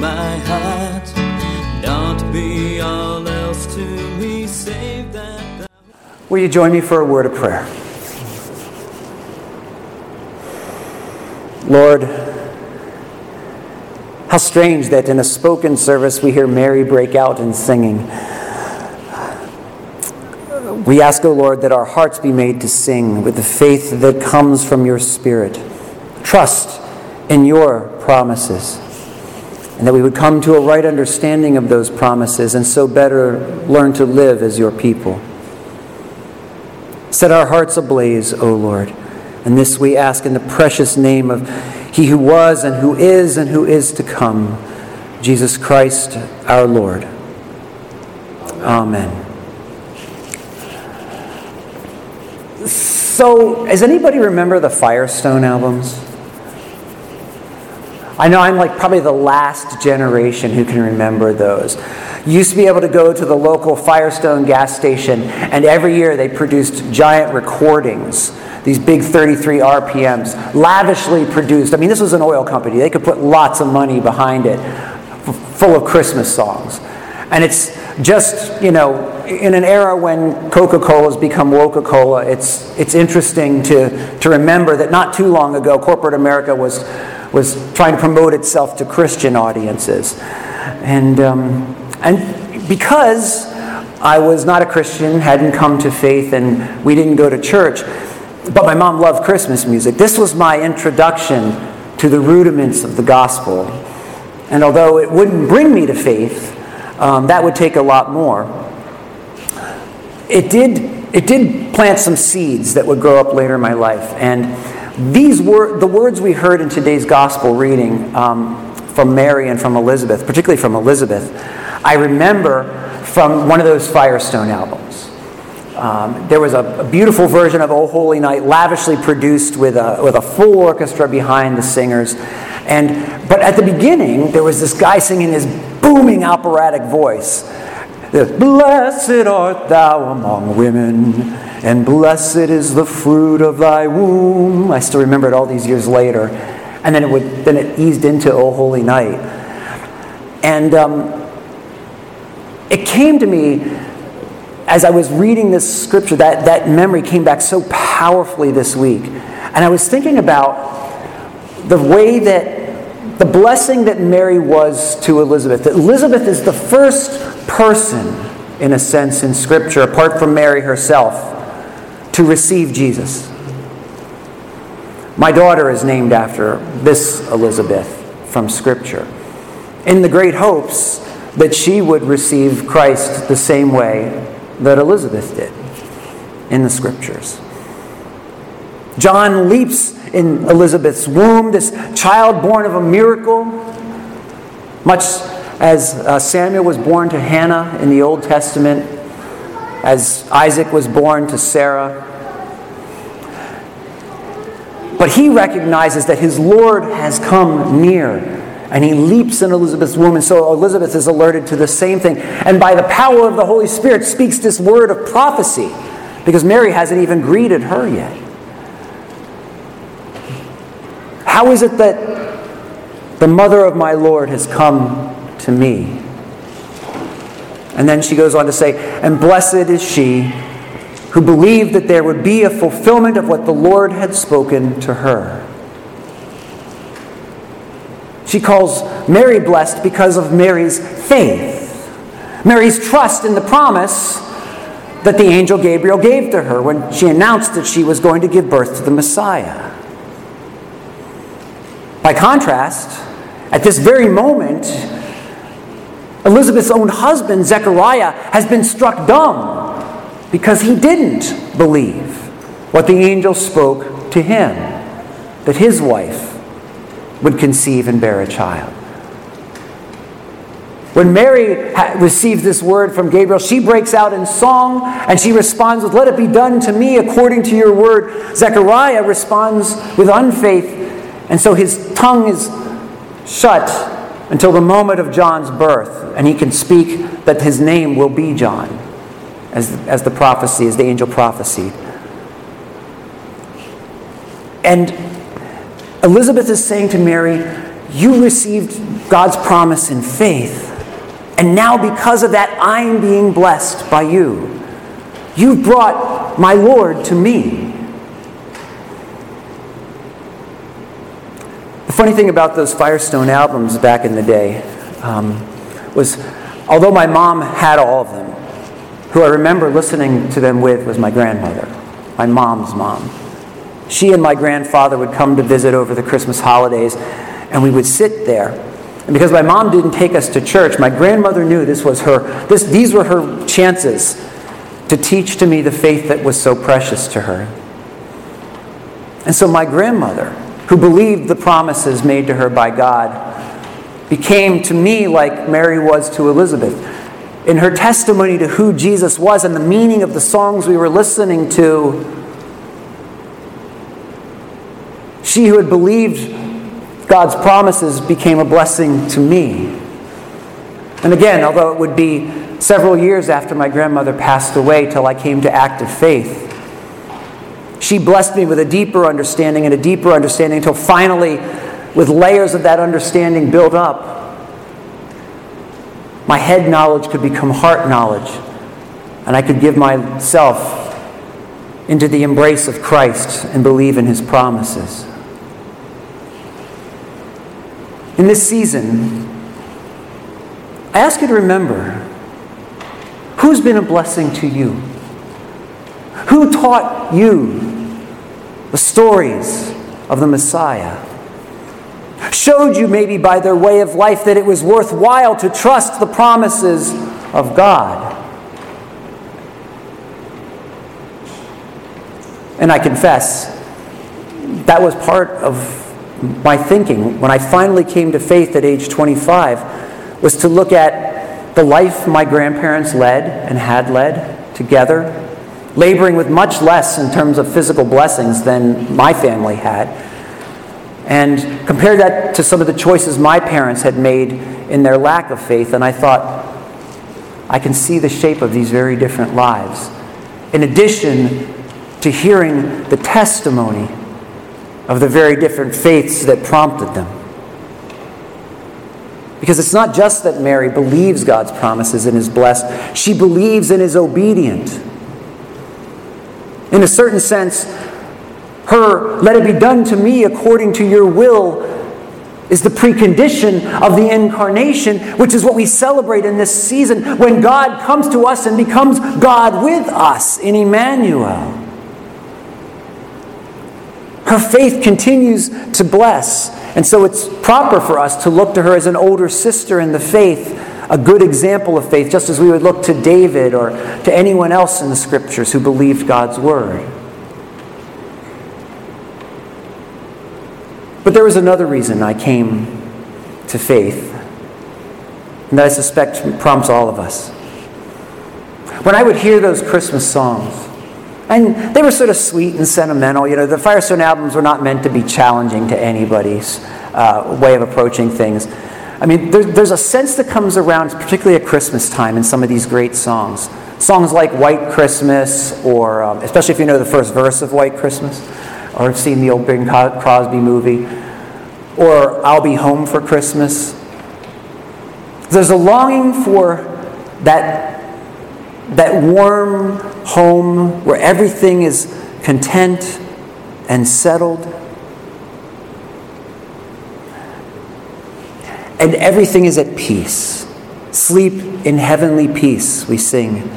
My. Not be all else to me, save that. Will you join me for a word of prayer? Lord, how strange that in a spoken service we hear Mary break out in singing. We ask, O Lord, that our hearts be made to sing with the faith that comes from your Spirit. Trust in your promises. And that we would come to a right understanding of those promises and so better learn to live as your people. Set our hearts ablaze, O Lord. And this we ask in the precious name of He who was and who is and who is to come, Jesus Christ our Lord. Amen. So, does anybody remember the Firestone albums? I know I'm like probably the last generation who can remember those. You used to be able to go to the local Firestone gas station, and every year they produced giant recordings, these big 33 RPMs, lavishly produced. I mean, this was an oil company, they could put lots of money behind it, full of Christmas songs. And it's just, you know, in an era when Coca-Cola has become Coca-Cola, it's, it's interesting to, to remember that not too long ago, corporate America was, was trying to promote itself to Christian audiences. And, um, and because I was not a Christian, hadn't come to faith, and we didn't go to church, but my mom loved Christmas music. This was my introduction to the rudiments of the gospel. And although it wouldn't bring me to faith, um, that would take a lot more. It did, it did plant some seeds that would grow up later in my life. And these were the words we heard in today's gospel reading um, from Mary and from Elizabeth, particularly from Elizabeth, I remember from one of those Firestone albums. Um, there was a, a, beautiful version of Oh Holy Night, lavishly produced with a, with a full orchestra behind the singers. And, but at the beginning, there was this guy singing his booming operatic voice. Blessed art thou among women, and blessed is the fruit of thy womb. I still remember it all these years later. And then it would then it eased into O Holy Night. And um, it came to me as I was reading this scripture, that, that memory came back so powerfully this week. And I was thinking about the way that the blessing that Mary was to Elizabeth. Elizabeth is the first person, in a sense, in Scripture, apart from Mary herself, to receive Jesus. My daughter is named after this Elizabeth from Scripture, in the great hopes that she would receive Christ the same way that Elizabeth did in the Scriptures. John leaps in Elizabeth's womb, this child born of a miracle, much as uh, Samuel was born to Hannah in the Old Testament, as Isaac was born to Sarah. But he recognizes that his Lord has come near. And he leaps in Elizabeth's womb, and so Elizabeth is alerted to the same thing. And by the power of the Holy Spirit, speaks this word of prophecy, because Mary hasn't even greeted her yet. How is it that the mother of my Lord has come to me? And then she goes on to say, And blessed is she who believed that there would be a fulfillment of what the Lord had spoken to her. She calls Mary blessed because of Mary's faith, Mary's trust in the promise that the angel Gabriel gave to her when she announced that she was going to give birth to the Messiah. By contrast, at this very moment, Elizabeth's own husband, Zechariah, has been struck dumb because he didn't believe what the angel spoke to him that his wife would conceive and bear a child. When Mary ha- receives this word from Gabriel, she breaks out in song and she responds with, Let it be done to me according to your word. Zechariah responds with unfaith, and so his tongue is shut until the moment of John's birth, and he can speak that his name will be John, as, as the prophecy, as the angel prophesied. And Elizabeth is saying to Mary, You received God's promise in faith. And now, because of that, I'm being blessed by you. You've brought my Lord to me. Funny thing about those Firestone albums back in the day um, was, although my mom had all of them, who I remember listening to them with was my grandmother, my mom's mom. She and my grandfather would come to visit over the Christmas holidays, and we would sit there and because my mom didn't take us to church, my grandmother knew this was her, this, these were her chances to teach to me the faith that was so precious to her. And so my grandmother, who believed the promises made to her by God, became to me like Mary was to Elizabeth. In her testimony to who Jesus was and the meaning of the songs we were listening to, she who had believed God's promises became a blessing to me. And again, although it would be several years after my grandmother passed away till I came to active faith, she blessed me with a deeper understanding and a deeper understanding until finally, with layers of that understanding built up, my head knowledge could become heart knowledge, and I could give myself into the embrace of Christ and believe in his promises. in this season, I ask you to remember who's been a blessing to you? Who taught you the stories of the Messiah? Showed you, maybe by their way of life, that it was worthwhile to trust the promises of God. And I confess, that was part of my thinking when I finally came to faith at age 25 was to look at the life my grandparents led and had led together, laboring with much less in terms of physical blessings than my family had, and compare that to some of the choices my parents had made in their lack of faith. And I thought, I can see the shape of these very different lives. In addition to hearing the testimony of the very different faiths that prompted them. Because it's not just that Mary believes God's promises and is blessed, she believes and is obedient. In a certain sense, her, let it be done to me according to your will, is the precondition of the incarnation, which is what we celebrate in this season when God comes to us and becomes God with us in Emmanuel. Her faith continues to bless. And so it's proper for us to look to her as an older sister in the faith, a good example of faith, just as we would look to David or to anyone else in the scriptures who believed God's word. But there was another reason I came to faith, and that I suspect prompts all of us. When I would hear those Christmas songs, and they were sort of sweet and sentimental. You know, the Firestone albums were not meant to be challenging to anybody's uh, way of approaching things. I mean, there's, there's a sense that comes around, particularly at Christmas time, in some of these great songs. Songs like White Christmas, or um, especially if you know the first verse of White Christmas, or have seen the old Bing Crosby movie, or I'll Be Home for Christmas. There's a longing for that that warm home where everything is content and settled. And everything is at peace. Sleep in heavenly peace, we sing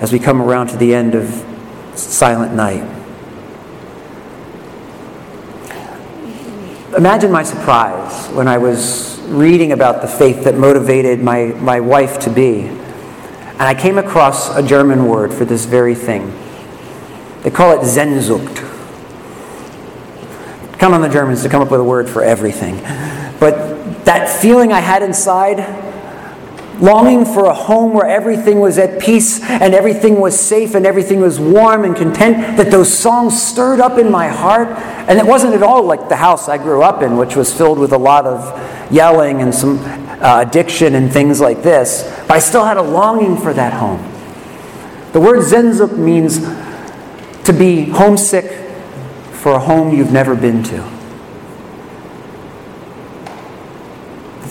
as we come around to the end of Silent Night. Imagine my surprise when I was reading about the faith that motivated my, my wife to be and I came across a German word for this very thing. They call it Sehnsucht. Count on the Germans to come up with a word for everything. But that feeling I had inside longing for a home where everything was at peace and everything was safe and everything was warm and content, that those songs stirred up in my heart. And it wasn't at all like the house I grew up in, which was filled with a lot of yelling and some uh, addiction and things like this. But I still had a longing for that home. The word Sehnsucht means to be homesick for a home you've never been to.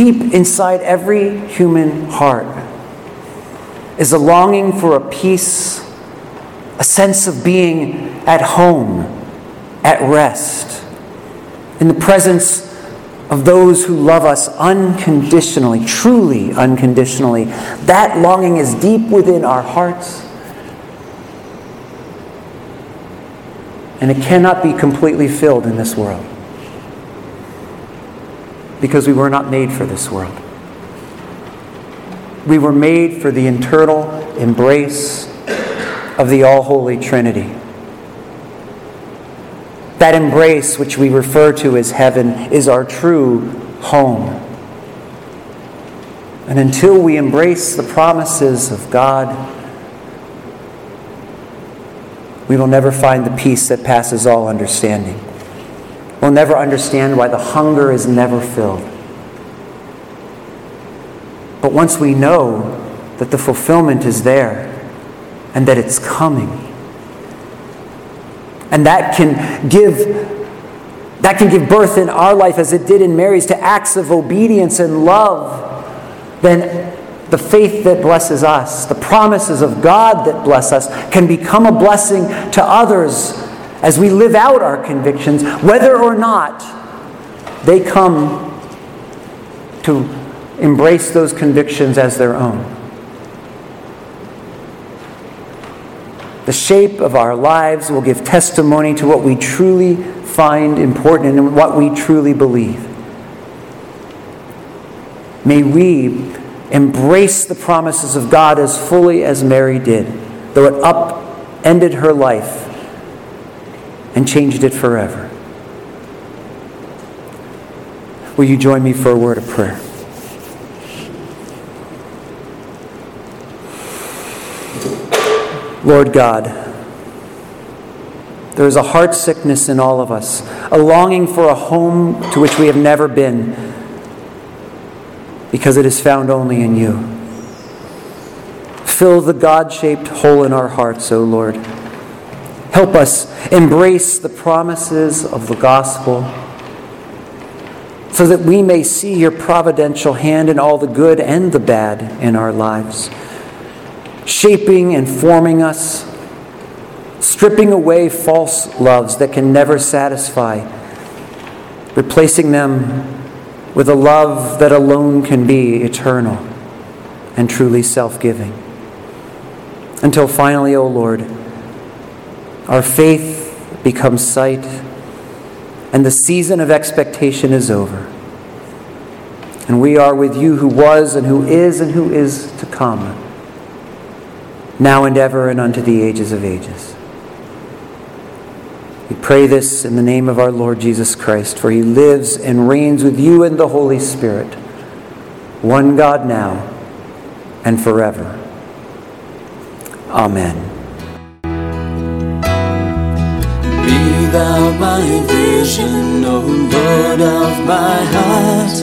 Deep inside every human heart is a longing for a peace, a sense of being at home, at rest, in the presence of those who love us unconditionally, truly unconditionally. That longing is deep within our hearts. And it cannot be completely filled in this world because we were not made for this world. We were made for the internal embrace of the all holy Trinity. That embrace, which we refer to as heaven, is our true home. And until we embrace the promises of God, we will never find the peace that passes all understanding. We'll never understand why the hunger is never filled. But once we know that the fulfillment is there and that it's coming, and that can give that can give birth in our life as it did in Mary's to acts of obedience and love, then the faith that blesses us, the promises of God that bless us, can become a blessing to others as we live out our convictions, whether or not they come to embrace those convictions as their own. The shape of our lives will give testimony to what we truly find important and what we truly believe. May we embrace the promises of God as fully as Mary did, though it upended her life and changed it forever. Will you join me for a word of prayer? Lord God, there is a heart sickness in all of us, a longing for a home to which we have never been, because it is found only in you. Fill the God shaped hole in our hearts, O Lord. Help us embrace the promises of the gospel so that we may see your providential hand in all the good and the bad in our lives, shaping and forming us, stripping away false loves that can never satisfy, replacing them with a love that alone can be eternal and truly self giving. Until finally, O oh Lord, our faith becomes sight, and the season of expectation is over. And we are with you who was and who is and who is to come, now and ever and unto the ages of ages. We pray this in the name of our Lord Jesus Christ, for he lives and reigns with you in the Holy Spirit, one God now and forever. Amen. Thou my vision, O Lord of my heart.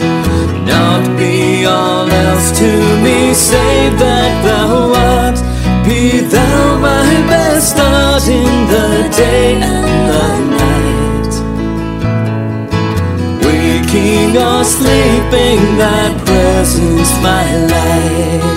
Not be all else to me, save that thou art. Be thou my best start in the day and the night. Waking or sleeping, thy presence my light.